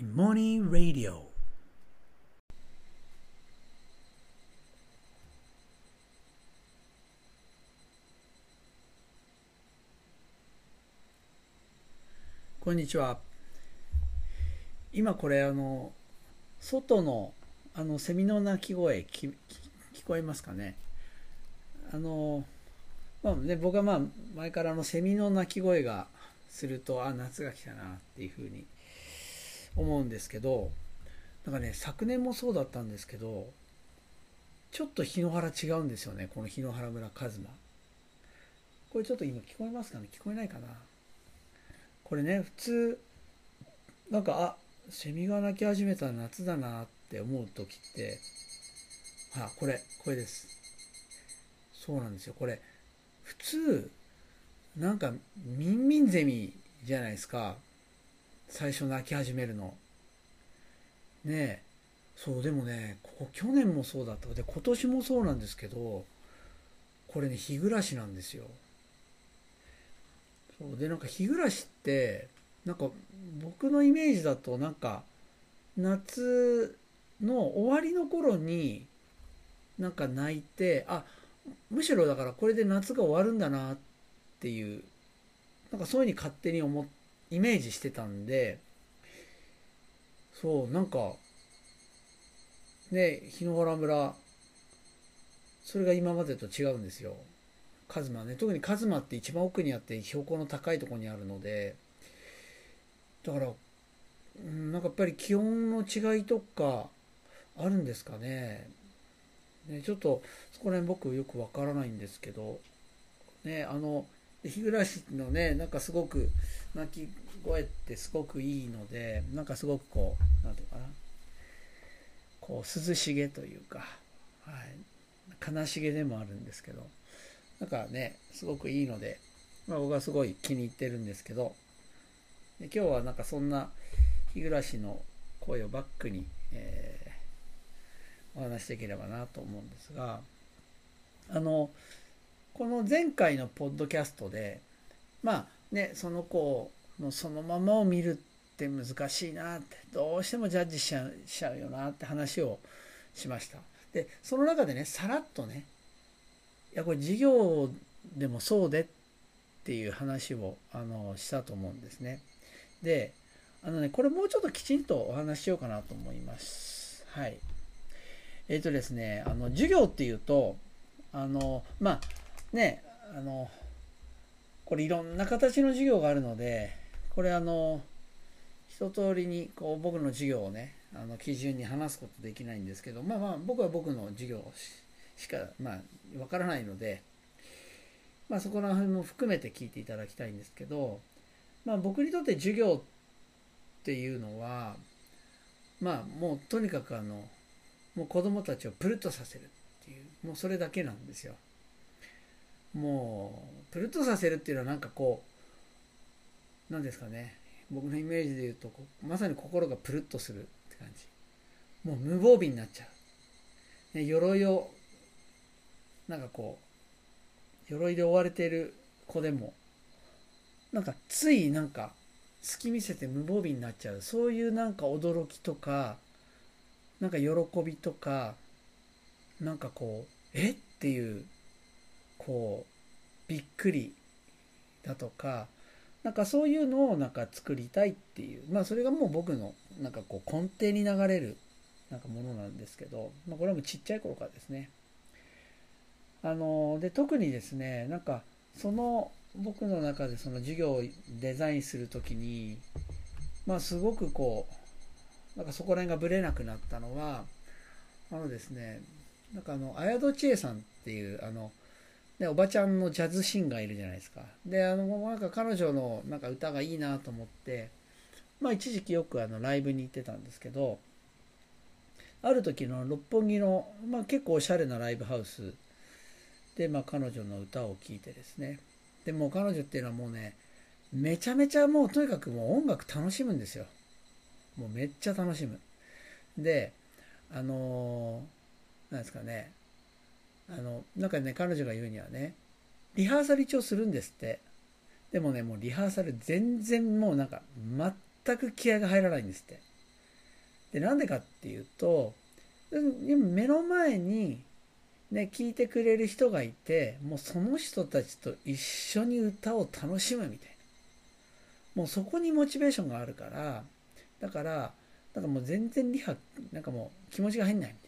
Morning Radio. こんにちは。今これあの外のあのセミの鳴き声き聞こえますかね？あのまあね僕はまあ前からのセミの鳴き声がするとあ夏が来たなっていうふうに思うんですけどなんかね昨年もそうだったんですけどちょっと日野原違うんですよねこの日野原村一馬これちょっと今聞こえますかね？聞こえないかな？これね普通なんかあセミが鳴き始めた夏だなって思う時ってあこれこれです。そうなんですよ。これ普通なんかミンミンゼミじゃないですか。最初泣き始めるの。ねえ。そうでもねここ去年もそうだった。で今年もそうなんですけどこれね日暮らしなんですよ。そう。でなんか日暮らしってなんか僕のイメージだとなんか夏の終わりの頃になんか泣いてあむしろだからこれで夏が終わるんだなっていうなんかそういうふうに勝手に思ってイメージしてたんでそうなんかね日野原村それが今までと違うんですよ。カズマね。特にカズマって一番奥にあって標高の高いとこにあるのでだからなんかやっぱり気温の違いとかあるんですかね。ねちょっとそこら辺僕よくわからないんですけどねあの日暮のねなんかすごく鳴き声ってすごくいいのでなんかすごくこう何て言うかな。こう涼しげというか、はい、悲しげでもあるんですけどなんかねすごくいいので、まあ、僕はすごい気に入ってるんですけどで今日はなんかそんな日暮の声をバックに、えー、お話しできればなと思うんですがあのこの前回のポッドキャストでまあねその子のそのままを見るって難しいなってどうしてもジャッジしちゃうよなって話をしました。でその中でねさらっとねいやこれ授業でもそうでっていう話をあのしたと思うんですね。であのねこれもうちょっときちんとお話ししようかなと思います。はい。えっ、ー、とですねあの授業っていうとあのまあねあのこれいろんな形の授業があるのでこれあの一通りにこう僕の授業をねあの基準に話すことできないんですけどまあまあ僕は僕の授業しかまあわからないのでまあそこら辺も含めて聞いていただきたいんですけどまあ僕にとって授業っていうのはまあもうとにかくあのもう子供たちをプルッとさせるっていうもうそれだけなんですよ。もうプルッとさせるっていうのはなんかこう何ですかね。僕のイメージで言うとまさに心がプルッとするって感じ。もう無防備になっちゃう、ね、鎧をなんかこう鎧で追われている子でもなんかついなんか隙見せて無防備になっちゃう。そういうなんか驚きとかなんか喜びとかなんかこうえ？っていうこうびっくりだとかなんかそういうのをなんか作りたいっていうまあそれがもう僕のなんかこう根底に流れるなんかものなんですけど、まあ、これはもうちっちゃい頃からですね。あので特にですねなんかその僕の中でその授業をデザインする時にまあすごくこうなんかそこら辺がぶれなくなったのはあのですねなんかあの綾戸千恵さんっていうあのでおばちゃんのジャズシンガーいるじゃないですか。であのなんか彼女のなんか歌がいいなと思ってまあ一時期よくあのライブに行ってたんですけどある時の六本木の、まあ、結構おしゃれなライブハウスで、まあ、彼女の歌を聴いてですね。でも彼女っていうのはもうねめちゃめちゃもうとにかくもう音楽楽しむんですよ。もうめっちゃ楽しむ。であのー、なんですかねあのなんかね彼女が言うにはねリハーサル一応するんですって。でもねもうリハーサル全然もうなんか全く気合が入らないんですって。でなんでかっていうと目の前にね聞いてくれる人がいてもうその人たちと一緒に歌を楽しむみたいな。もうそこにモチベーションがあるからだからなんかもう全然リハなんかもう気持ちが入んないみたいな。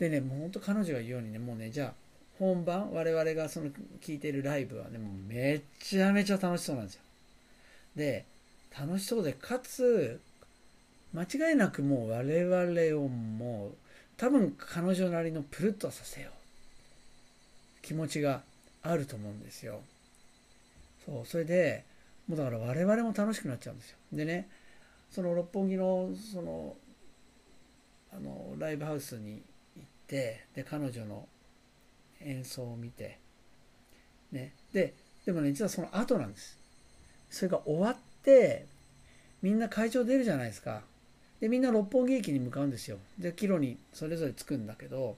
でねもうほんと彼女が言うようにねもうねじゃあ本番我々がその聞いてるライブはねもうめちゃめちゃ楽しそうなんですよ。で楽しそうでかつ間違いなくもう我々をもう多分彼女なりのプルッとさせよう。気持ちがあると思うんですよ。そうそれでもうだから我々も楽しくなっちゃうんですよ。でねその六本木のそのあのライブハウスにてで彼女の演奏を見てね。ででもね実はその後なんです。それが終わってみんな会場出るじゃないですか。でみんな六本木駅に向かうんですよ。で帰路にそれぞれ着くんだけど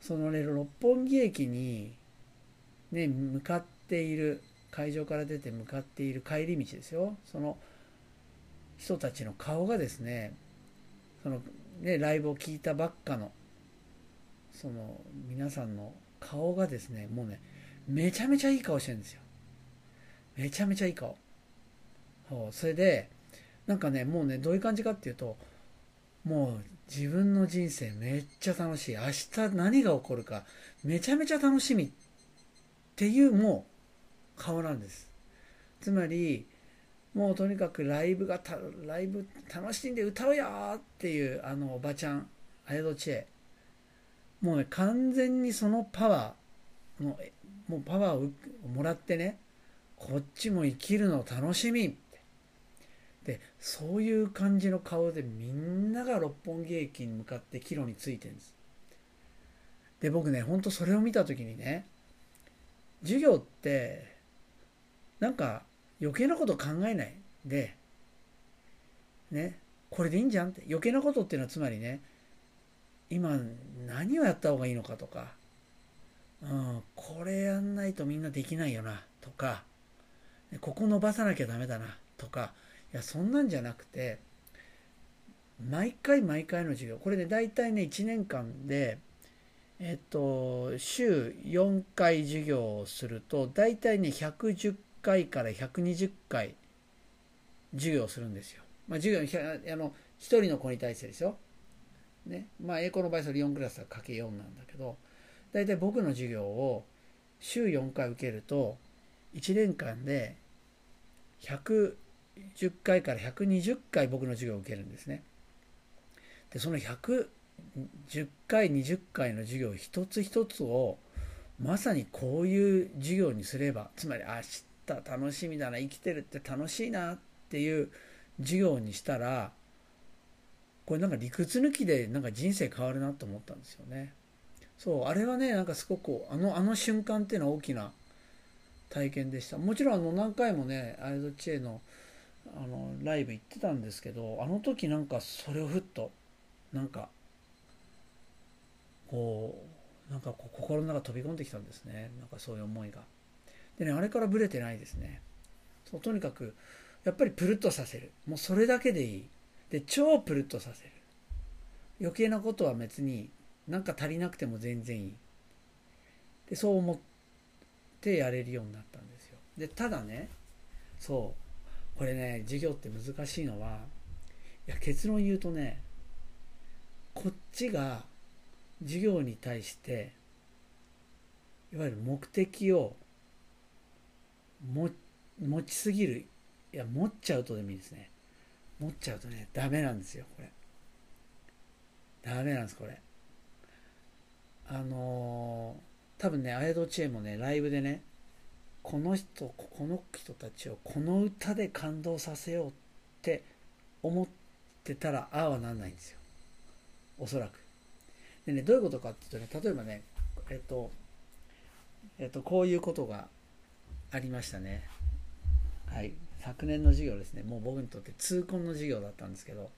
そのね六本木駅にね向かっている会場から出て向かっている帰り道ですよ。その人たちの顔がですねそのねライブを聞いたばっかのその皆さんの顔がですねもうねめちゃめちゃいい顔してるんですよ。めちゃめちゃいい顔。それでなんかねもうねどういう感じかっていうともう自分の人生めっちゃ楽しい。明日何が起こるかめちゃめちゃ楽しみっていうもう顔なんです。つまりもうとにかくライブがライブ楽しんで歌うよっていうあのおばちゃんアヤドチェもうね完全にそのパワーもうもうパワーをもらってねこっちも生きるの楽しみ。でそういう感じの顔でみんなが六本木駅に向かって帰路についてるんです。で僕ねほんとそれを見た時にね授業ってなんか余計なこと考えないでねこれでいいんじゃんって余計なことっていうのはつまりね今何をやった方がいいのかとか、うん、これやんないとみんなできないよなとかここ伸ばさなきゃダメだなとかいやそんなんじゃなくて毎回毎回の授業これね大体ね1年間でえっと週4回授業をすると大体ね110回から120回授業するんですよ。まあ、授業あの1人の子に対してですよ。ね。まあ英語の場合それ4クラスはかけ4なんだけど大体僕の授業を週4回受けると1年間で110回から120回僕の授業を受けるんですね。でその110回20回の授業一つ一つをまさにこういう授業にすればつまり明日楽しみだな生きてるって楽しいなっていう授業にしたらこれなんか理屈抜きでなんか人生変わるなと思ったんですよね。そうあれはねなんかすごくあのあの瞬間っていうのは大きな体験でした。もちろんあの何回もねアイドチェのあのライブ行ってたんですけどあの時なんかそれをふっとなんかこうなんかこう心の中飛び込んできたんですね。なんかそういう思いが。でねあれからブレてないですね。そうとにかくやっぱりプルッとさせる。もうそれだけでいい。で超プルッとさせる。余計なことは別になんか足りなくても全然いい。でそう思ってやれるようになったんですよ。でただねそうこれね授業って難しいのはいや結論言うとねこっちが授業に対していわゆる目的を持ちすぎるいや持っちゃうとでもいいですね。持っちゃうとねダメなんですよこれ。ダメなんですこれ。あのー、多分ねアヤドチェーンもねライブでねこの人この人たちをこの歌で感動させようって思ってたらああはなんないんですよ。おそらく。でねどういうことかっていうとね例えばねえっとえっとこういうことがありましたね。はい。昨年の授業ですね。もう僕にとって痛恨の授業だったんですけど。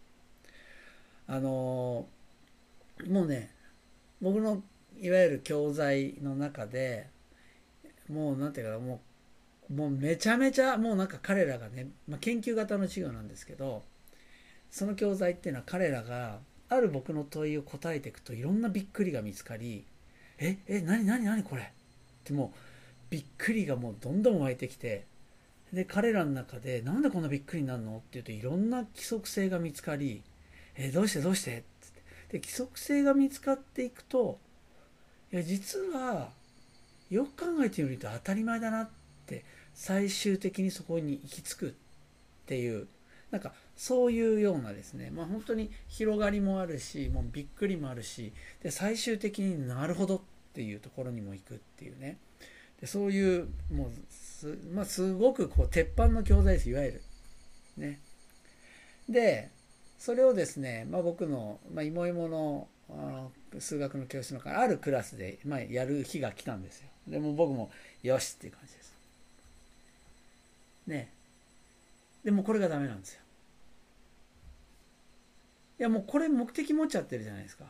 あのもうね僕のいわゆる教材の中でもうなんていうかもうもうめちゃめちゃもうなんか彼らがね、まあ、研究型の授業なんですけどその教材っていうのは彼らがある僕の問いを答えていくといろんなびっくりが見つかりええ何何何これ？ってもうびっくりがもうどんどん湧いてきてで彼らの中でなんでこんなびっくりになるの？っていうといろんな規則性が見つかりえどうして？どうして？つって。で規則性が見つかっていくといや実はよく考えてみると当たり前だなって最終的にそこに行き着くっていうなんかそういうようなですね。まあ本当に広がりもあるしもうびっくりもあるしで最終的になるほどっていうところにも行くっていうね。そういうもうす,、まあ、すごくこう鉄板の教材ですいわゆる。ね。でそれをですね、まあ、僕の、まあ、芋芋のあの数学の教室のあるクラスで、まあ、やる日が来たんですよ。でも僕もよしっていう感じです。ね。でもこれがダメなんですよ。いやもうこれ目的持っちゃってるじゃないですか。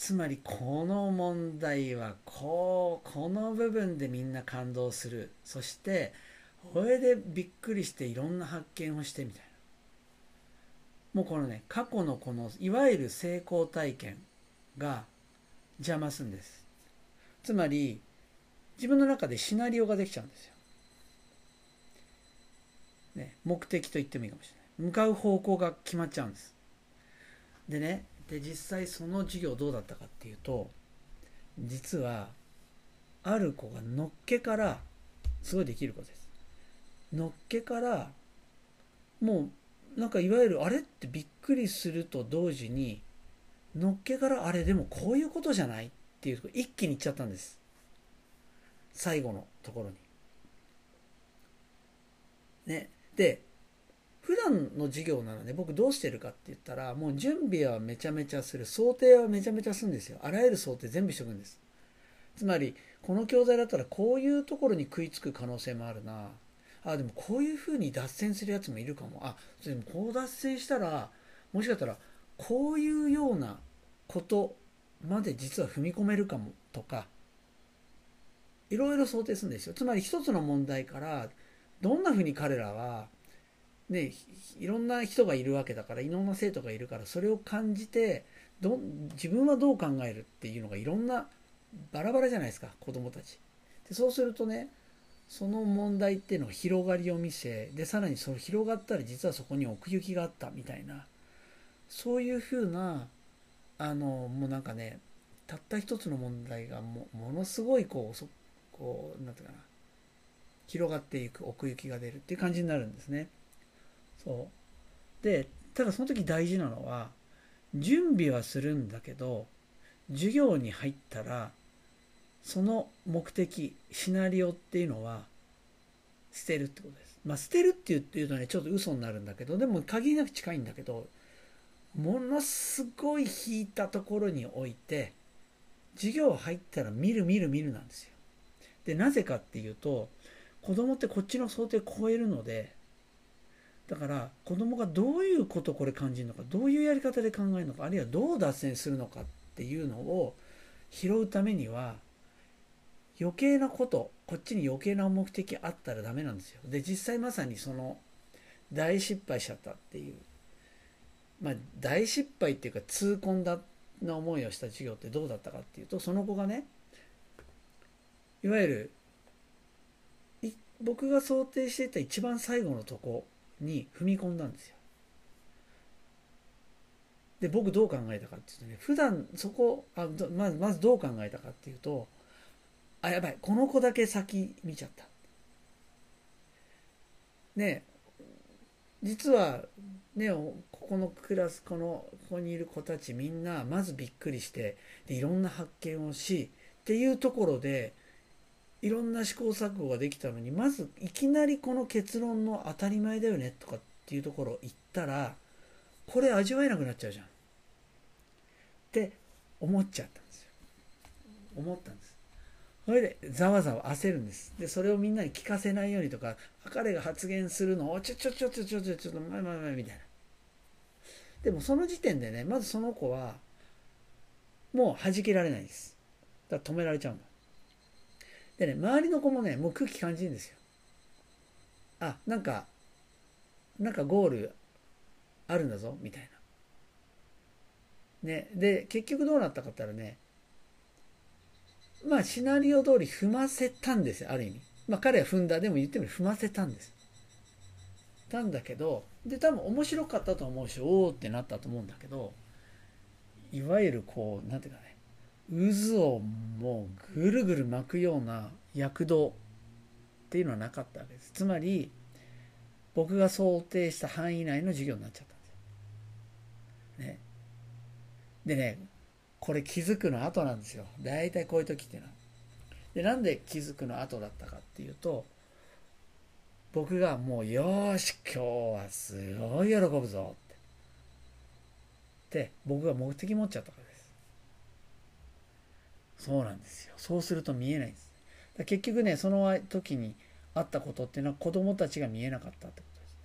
つまりこの問題はこうこの部分でみんな感動する。そしてこれでびっくりしていろんな発見をしてみたいな。もうこのね過去のこのいわゆる成功体験が邪魔すんです。つまり自分の中でシナリオができちゃうんですよ、ね、目的と言ってもいいかもしれない。向かう方向が決まっちゃうんです。でねで実際その授業どうだったかっていうと実はある子がのっけからすごいできる子です。のっけからもうなんかいわゆるあれってびっくりすると同時にのっけからあれでもこういうことじゃないっていうと一気にいっちゃったんです。最後のところに。ね、で普段の授業なので僕どうしてるかって言ったらもう準備はめちゃめちゃする。想定はめちゃめちゃするんですよ。あらゆる想定全部しとくんです。つまりこの教材だったらこういうところに食いつく可能性もあるな。あでもこういうふうに脱線するやつもいるかも。あでもこう脱線したらもしかしたらこういうようなことまで実は踏み込めるかも。とかいろいろ想定するんですよ。つまり一つの問題からどんなふうに彼らはねいろんな人がいるわけだからいろんな生徒がいるからそれを感じてど自分はどう考えるっていうのがいろんなバラバラじゃないですか子供たちでそうするとねその問題っていうのが広がりを見せでさらにその広がったら実はそこに奥行きがあったみたいなそういうふうなあのもうなんかねたった一つの問題がもものすごいこうそこうなんていうかな広がっていく奥行きが出るっていう感じになるんですね。そうでただその時大事なのは準備はするんだけど授業に入ったらその目的シナリオっていうのは捨てるってことです。まあ捨てるっていうとねちょっと嘘になるんだけどでも限りなく近いんだけどものすごい引いたところに置いて授業入ったら見る見る見るなんですよ。でなぜかっていうと子供ってこっちの想定を超えるのでだから子供がどういうことこれ感じるのかどういうやり方で考えるのかあるいはどう脱線するのかっていうのを拾うためには余計なことこっちに余計な目的あったらダメなんですよ。で実際まさにその大失敗しちゃったっていう。まあ大失敗っていうか痛恨だな思いをした授業ってどうだったかっていうとその子がねいわゆる僕が想定していた一番最後のとこに踏み込んだんですよ。で僕どう考えたかっていうとね普段そこあまずまずどう考えたかっていうとあやばいこの子だけ先見ちゃったね実はねここのクラスこのここにいる子たちみんなまずびっくりしてでいろんな発見をしっていうところでいろんな試行錯誤ができたのにまずいきなりこの結論の当たり前だよねとかっていうところを言ったらこれ味わえなくなっちゃうじゃん。って思っちゃったんですよ。思ったんです。それでざわざわ焦るんです。でそれをみんなに聞かせないようにとか彼が発言するのをちょちょちょちょちょちょちょっと前前前みたいなでもその時点でねまずその子はもう弾けられないですだから止められちゃうんだでね、周りの子もね、もう空気感じるんですよ。あ、なんか、なんかゴールあるんだぞみたいな。ね、で結局どうなったかったらねまあシナリオ通り踏ませたんですよある意味。まあ彼は踏んだでも言ってみれば踏ませたんです。たんだけどで多分面白かったと思うしおおってなったと思うんだけどいわゆるこう何ていうかね渦をもうぐるぐる巻くような躍動っていうのはなかったわけです。つまり僕が想定した範囲内の授業になっちゃったんですよ。ね、でねこれ気づくの後なんですよ。大体こういう時っていうのは。でなんで気づくの後だったかっていうと僕がもうよし今日はすごい喜ぶぞって。で僕が目的持っちゃったからそうなんですよ。そうすると見えないんです。結局ねその時にあったことっていうのは子供たちが見えなかったってことですね。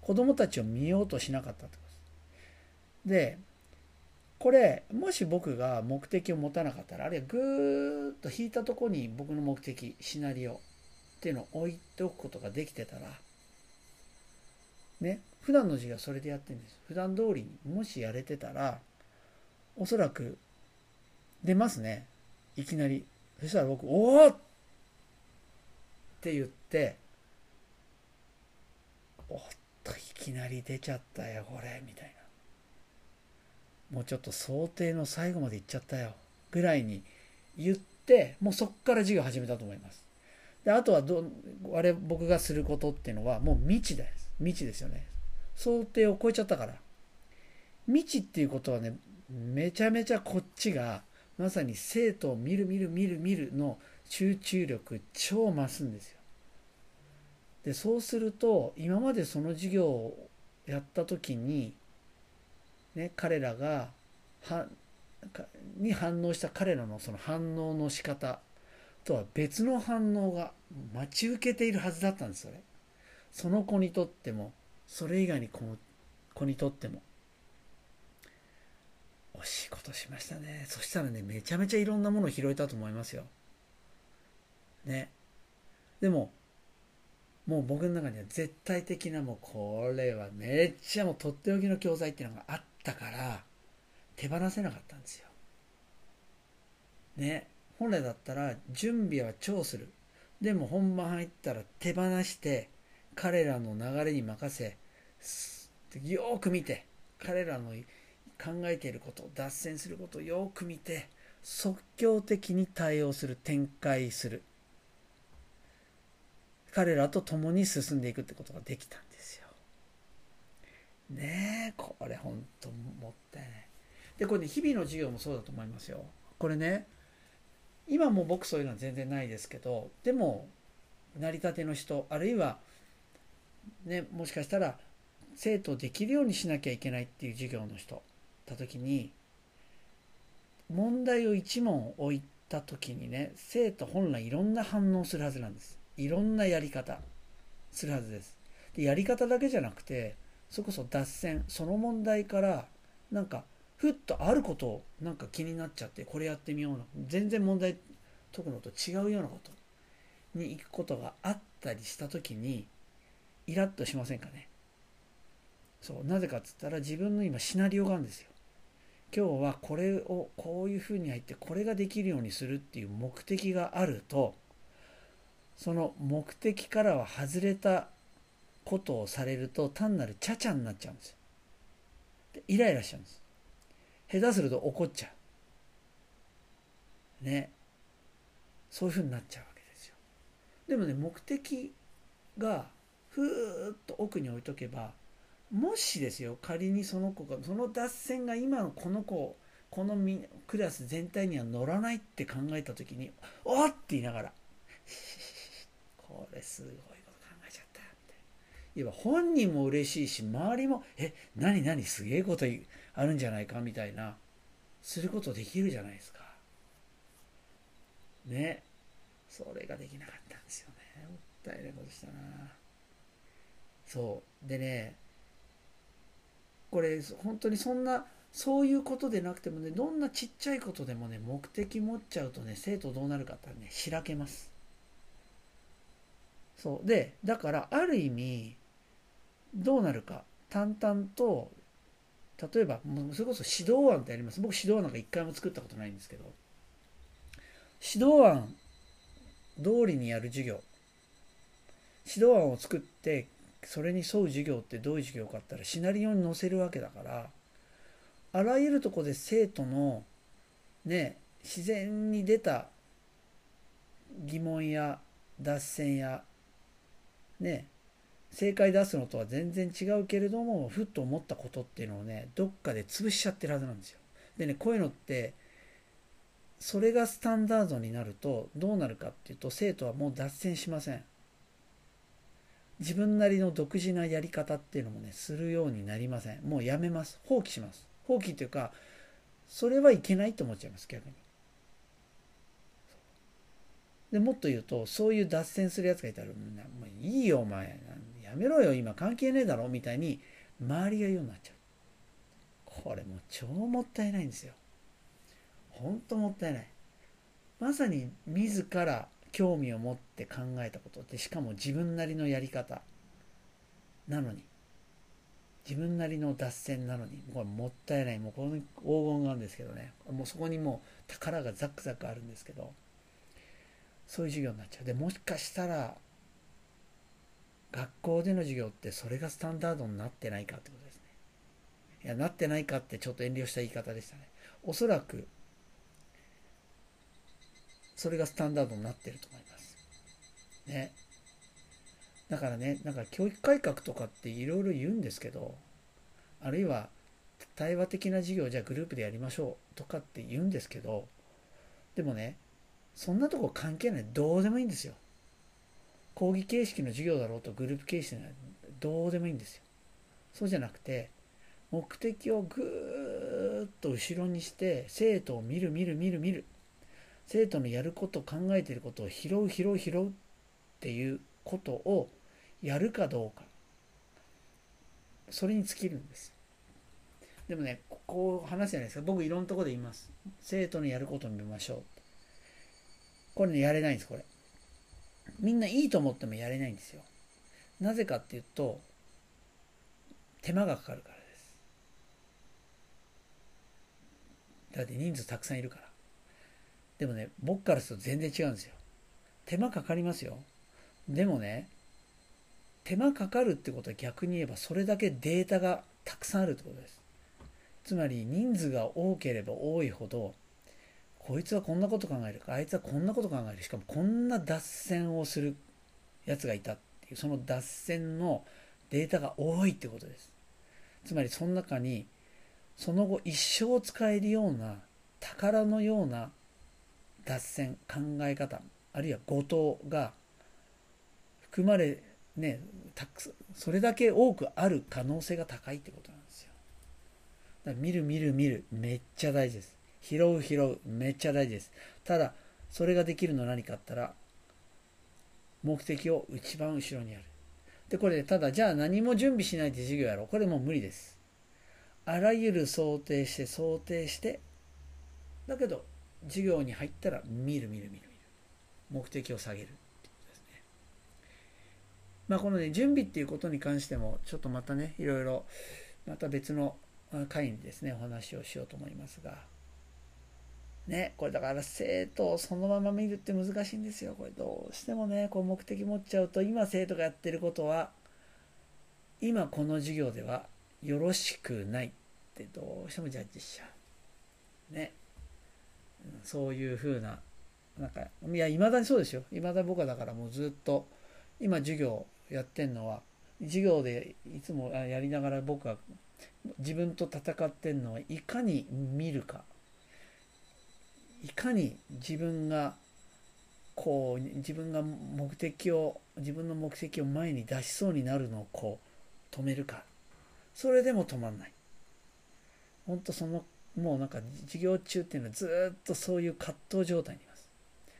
子供たちを見ようとしなかったってことです。でこれもし僕が目的を持たなかったらあるいはぐーっと引いたとこに僕の目的シナリオっていうのを置いておくことができてたらね普段の授業はそれでやってるんです。普段通りにもしやれてたらおそらく出ますね。いきなりそしたら僕「おお!」って言って「おっといきなり出ちゃったよこれ」みたいな。もうちょっと想定の最後までいっちゃったよぐらいに言ってもうそっから授業始めたと思います。であとはどあれ僕がすることっていうのはもう未知です。未知ですよね。想定を超えちゃったから。未知っていうことはねめちゃめちゃこっちがまさに生徒を見る見る見る見るの集中力超増すんですよ。でそうすると今までその授業をやった時にね彼らがはに反応した彼らのその反応の仕方とは別の反応が待ち受けているはずだったんですそれ。その子にとってもそれ以外に子にとっても。惜しいことしましたね。そしたらねめちゃめちゃいろんなものを拾えたと思いますよ。ね。でももう僕の中には絶対的なもうこれはめっちゃもうとっておきの教材っていうのがあったから手放せなかったんですよ。ね。本来だったら準備は超する。でも本番入ったら手放して彼らの流れに任せよーく見て彼らの考えていること脱線することをよく見て即興的に対応する展開する。彼らと共に進んでいくってことができたんですよ。ねえこれ本当もったいない。でこれね日々の授業もそうだと思いますよ。これね今も僕そういうのは全然ないですけどでも成り立ての人あるいはねもしかしたら生徒できるようにしなきゃいけないっていう授業の人た時に問題を1問置いた時にね生徒本来いろんな反応するはずなんです。いろんなやり方するはずです。でやり方だけじゃなくてそれこそ脱線その問題からなんかふっとあることをなんか気になっちゃってこれやってみような全然問題解くのと違うようなことに行くことがあったりした時にイラッとしませんかね。そうなぜかっつったら自分の今シナリオがあるんですよ。今日はこれをこういうふうに入ってこれができるようにするっていう目的があるとその目的からは外れたことをされると単なるチャチャになっちゃうんですでイライラしちゃうんです。下手すると怒っちゃう。ね。そういうふうになっちゃうわけですよ。でもね目的がふーっと奥に置いとけばもしですよ仮にその子がその脱線が今のこの子このクラス全体には乗らないって考えた時に「おっ!」って言いながら「これすごいこと考えちゃった」って言えば本人も嬉しいし周りも「え何何すげえことあるんじゃないか」みたいなすることできるじゃないですか。ねそれができなかったんですよねもったいないことしたなそうでねこれ本当にそんなそういうことでなくてもねどんなちっちゃいことでもね目的持っちゃうとね生徒どうなるかってねしらけます。そう。でだからある意味どうなるか。淡々と例えばそれこそ指導案ってあります。僕指導案なんか一回も作ったことないんですけど。指導案通りにやる授業。指導案を作ってそれに沿う授業ってどういう授業かって言ったらシナリオに載せるわけだからあらゆるとこで生徒のね自然に出た疑問や脱線やね正解出すのとは全然違うけれどもふっと思ったことっていうのをねどっかで潰しちゃってるはずなんですよ。でねこういうのってそれがスタンダードになるとどうなるかっていうと生徒はもう脱線しません。自分なりの独自なやり方っていうのもねするようになりません。もうやめます。放棄します。放棄っていうかそれはいけないと思っちゃいます逆に。でもっと言うとそういう脱線するやつがいたら「もういいよお前やめろよ今関係ねえだろ」みたいに周りが言うようになっちゃうこれもう超もったいないんですよほんともったいないまさに自ら興味を持って考えたことでしかも自分なりのやり方。なのに。自分なりの脱線なのに。これもったいない。もうこの黄金があるんですけどね。もうそこにもう宝がザクザクあるんですけど。そういう授業になっちゃう。でもしかしたら学校での授業ってそれがスタンダードになってないかってことですね。いやなってないかってちょっと遠慮した言い方でしたね。おそらくそれがスタンダードになってると思いますねだからねなんか教育改革とかっていろいろ言うんですけどあるいは対話的な授業じゃあグループでやりましょうとかって言うんですけどでもねそんなとこ関係ない。どうでもいいんですよ。講義形式の授業だろうとグループ形式ならどうでもいいんですよ。そうじゃなくて、目的をぐーっと後ろにして生徒を見る見る見る見る生徒のやること考えていることを拾う拾う拾うっていうことをやるかどうかそれに尽きるんですでもねこう話すじゃないですか僕いろんなとこで言います生徒のやることを見ましょうこれね、やれないんです、これ。みんないいと思ってもやれないんですよ。なぜかっていうと、手間がかかるからです。だって人数たくさんいるから。でもね、僕からすると全然違うんですよ。手間かかりますよ。でもね、手間かかるってことは逆に言えばそれだけデータがたくさんあるってことです。つまり人数が多ければ多いほどこいつはこんなこと考えるかあいつはこんなこと考えるしかもこんな脱線をするやつがいたっていうその脱線のデータが多いってことですつまりその中にその後一生使えるような宝のような脱線考え方あるいは誤答が含まれねたくそれだけ多くある可能性が高いってことなんですよ。だから見る見る見るめっちゃ大事です。拾う拾うめっちゃ大事です。ただそれができるの何かあったら目的を一番後ろにやる。でこれただじゃあ何も準備しないで授業やろう。これもう無理です。あらゆる想定して想定してだけど授業に入ったら見る見る見る見る目的を下げるってことですねまあこのね準備っていうことに関してもちょっとまたねいろいろまた別の会にですねお話をしようと思いますがね、これだから生徒をそのまま見るって難しいんですよ。これどうしてもね、こう目的持っちゃうと、今生徒がやってることは、今この授業ではよろしくないってどうしてもジャッジしちゃう。ね。そういうふうな、なんか、いや、いまだにそうですよ。いまだ僕はだからもうずっと、今授業やってんのは、授業でいつもやりながら僕は自分と戦ってんのはいかに見るか。いかに自分がこう自分が目的を自分の目的を前に出しそうになるのをこう止めるか。それでも止まんない。本当そのもうなんか授業中っていうのはずっとそういう葛藤状態にいます。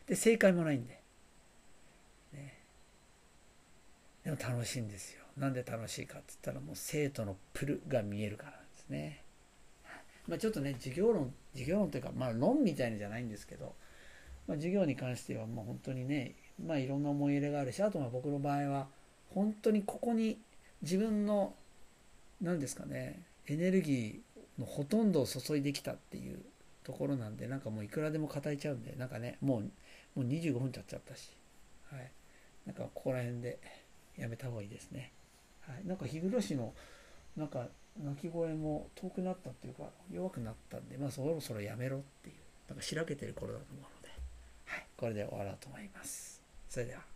で正解もないんで、ね、でも楽しいんですよ。なんで楽しいかって言ったらもう生徒のプルが見えるからなんですね。まあ、ちょっとね授業論授業論というか、まあ、論みたいなじゃないんですけど、まあ、授業に関してはもう本当にね、まあ、いろんな思い入れがあるしあとは僕の場合は本当にここに自分の何ですかねエネルギーのほとんどを注いできたっていうところなんでなんかもういくらでも語れちゃうんでなんかねもうもう25分経っちゃったし、はい、なんかここら辺でやめた方がいいですね、はい、なんか日暮のなんか鳴き声も遠くなったっていうか弱くなったんでまあそろそろやめろっていうなんかしらけてる頃だと思うので、はい、これで終わろうと思います。それでは。